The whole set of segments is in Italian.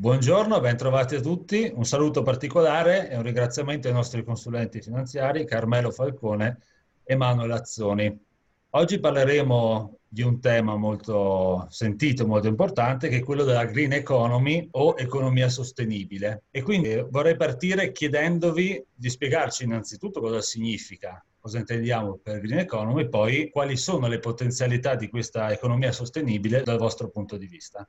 Buongiorno, ben trovati a tutti. Un saluto particolare e un ringraziamento ai nostri consulenti finanziari Carmelo Falcone e Manuel Azzoni. Oggi parleremo di un tema molto sentito, molto importante, che è quello della green economy o economia sostenibile. E quindi vorrei partire chiedendovi di spiegarci innanzitutto cosa significa, cosa intendiamo per green economy e poi quali sono le potenzialità di questa economia sostenibile dal vostro punto di vista.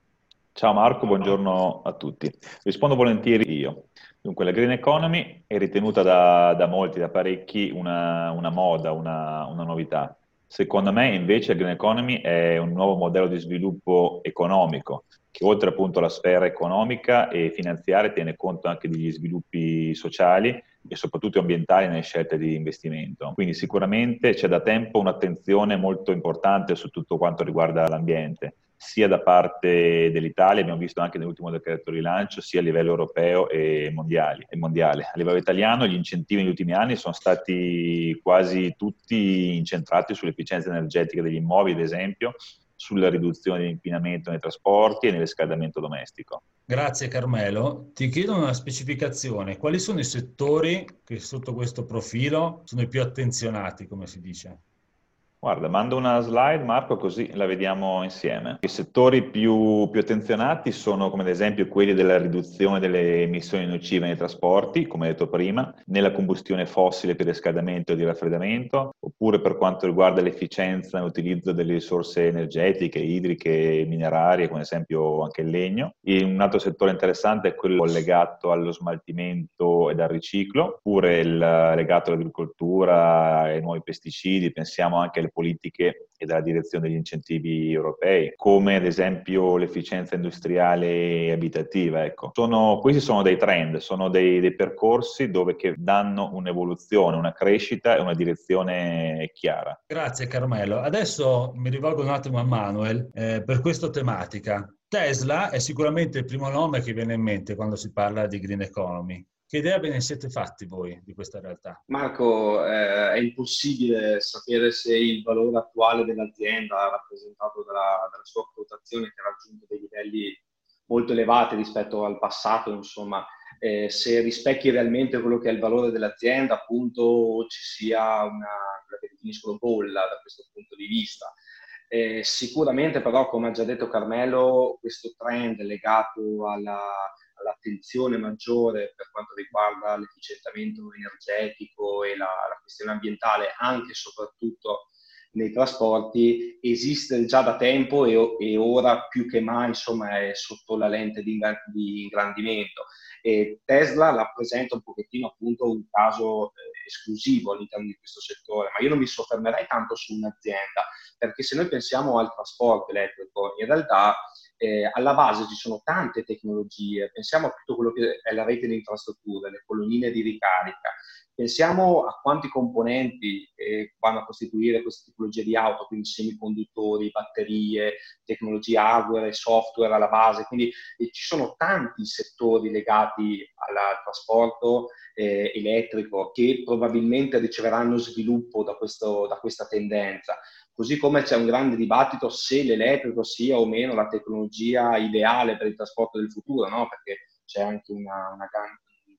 Ciao Marco, buongiorno a tutti. Rispondo volentieri io. Dunque, la green economy è ritenuta da, da molti, da parecchi, una, una moda, una, una, novità. Secondo me, invece, la green economy è un nuovo modello di sviluppo economico che oltre appunto alla sfera economica e finanziaria tiene conto anche degli sviluppi sociali e soprattutto ambientali nelle scelte di investimento. Quindi sicuramente c'è da tempo un'attenzione molto importante su tutto quanto riguarda l'ambiente sia da parte dell'Italia, abbiamo visto anche nell'ultimo decreto rilancio, sia a livello europeo e, mondiali, e mondiale. A livello italiano gli incentivi negli ultimi anni sono stati quasi tutti incentrati sull'efficienza energetica degli immobili, ad esempio, sulla riduzione dell'inquinamento nei trasporti e nell'escaldamento domestico. Grazie Carmelo. Ti chiedo una specificazione. Quali sono i settori che sotto questo profilo sono i più attenzionati, come si dice? Guarda, mando una slide Marco così la vediamo insieme. I settori più, più, attenzionati sono come ad esempio quelli della riduzione delle emissioni nocive nei trasporti, come detto prima, nella combustione fossile per riscaldamento e di raffreddamento, oppure per quanto riguarda l'efficienza nell'utilizzo delle risorse energetiche, idriche, minerarie, come ad esempio anche il legno. E un altro settore interessante è quello legato allo smaltimento ed al riciclo, oppure il legato all'agricoltura, ai nuovi pesticidi, pensiamo anche alle politiche e dalla direzione degli incentivi europei, come ad esempio l'efficienza industriale e abitativa. Ecco. Sono, questi sono dei trend, sono dei, dei percorsi dove che danno un'evoluzione, una crescita e una direzione chiara. Grazie Carmelo. Adesso mi rivolgo un attimo a Manuel eh, per questa tematica. Tesla è sicuramente il primo nome che viene in mente quando si parla di green economy. Che idea ve ne siete fatti voi di questa realtà? Marco, eh, è impossibile sapere se il valore attuale dell'azienda, rappresentato dalla, dalla sua quotazione che ha raggiunto dei livelli molto elevati rispetto al passato, insomma, eh, se rispecchi realmente quello che è il valore dell'azienda, appunto ci sia una, quella che definiscono bolla da questo punto di vista. Eh, sicuramente però, come ha già detto Carmelo, questo trend legato alla, all'attenzione maggiore per quanto riguarda l'efficientamento energetico e la, la questione ambientale, anche e soprattutto nei trasporti, esiste già da tempo e, e ora più che mai insomma, è sotto la lente di, di ingrandimento. E Tesla rappresenta un pochettino appunto un caso eh, esclusivo all'interno di questo settore, ma io non mi soffermerei tanto su un'azienda, perché se noi pensiamo al trasporto elettrico, in realtà eh, alla base ci sono tante tecnologie, pensiamo a tutto quello che è la rete di infrastrutture, le colonnine di ricarica, pensiamo a quanti componenti eh, vanno a costituire queste tipologie di auto, quindi semiconduttori, batterie, tecnologie hardware e software alla base, quindi eh, ci sono tanti settori legati al trasporto eh, elettrico che probabilmente riceveranno sviluppo da, questo, da questa tendenza. Così come c'è un grande dibattito se l'elettrico sia o meno la tecnologia ideale per il trasporto del futuro, no? perché c'è anche una, una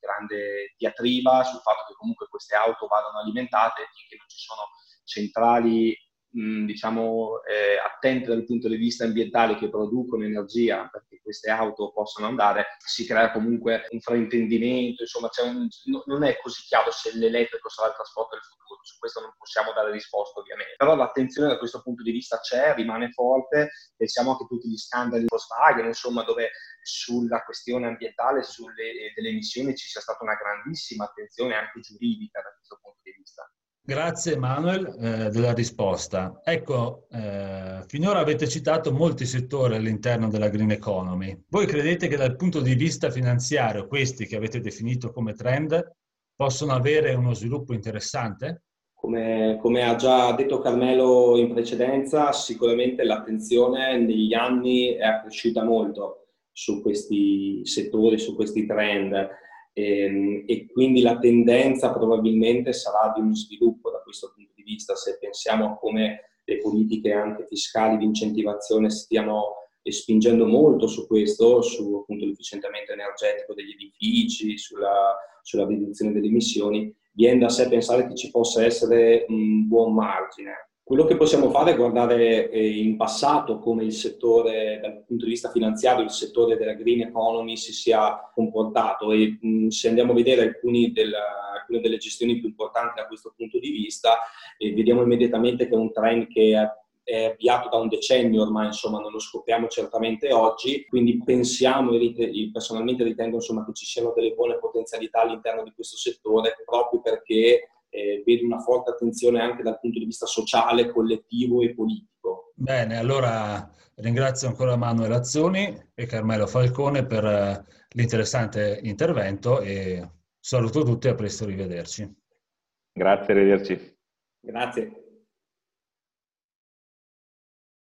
grande diatriba sul fatto che comunque queste auto vadano alimentate finché non ci sono centrali diciamo, eh, attente dal punto di vista ambientale che producono energia perché queste auto possano andare, si crea comunque un fraintendimento, insomma un, non è così chiaro se l'elettrico sarà il trasporto del futuro, su questo non possiamo dare risposta ovviamente, però l'attenzione da questo punto di vista c'è, rimane forte, pensiamo anche a tutti gli scandali di Volkswagen, insomma dove sulla questione ambientale, sulle delle emissioni ci sia stata una grandissima attenzione anche giuridica da questo punto di vista. Grazie Manuel eh, della risposta. Ecco, eh, finora avete citato molti settori all'interno della green economy. Voi credete che dal punto di vista finanziario questi che avete definito come trend possono avere uno sviluppo interessante? Come, come ha già detto Carmelo in precedenza, sicuramente l'attenzione negli anni è cresciuta molto su questi settori, su questi trend e, ehm, e quindi la tendenza probabilmente sarà di uno sviluppo da questo punto di vista, se pensiamo a come le politiche anche fiscali di incentivazione stiano spingendo molto su questo, su appunto l'efficientamento energetico degli edifici, sulla, sulla riduzione delle emissioni, viene da sé pensare che ci possa essere un buon margine. Quello che possiamo fare è guardare eh, in passato come il settore, dal punto di vista finanziario, il settore della green economy si sia comportato e se andiamo a vedere alcune delle gestioni più importanti da questo punto di vista, eh, vediamo immediatamente che è un trend che è avviato da un decennio ormai, insomma, non lo scopriamo certamente oggi, quindi pensiamo e personalmente ritengo insomma, che ci siano delle buone potenzialità all'interno di questo settore proprio perché eh, vedo una forte attenzione anche dal punto di vista sociale, collettivo e politico. Bene, allora ringrazio ancora Manuel Azzoni e Carmelo Falcone per eh, l'interessante intervento e saluto tutti e a presto, arrivederci. Grazie, arrivederci. Grazie.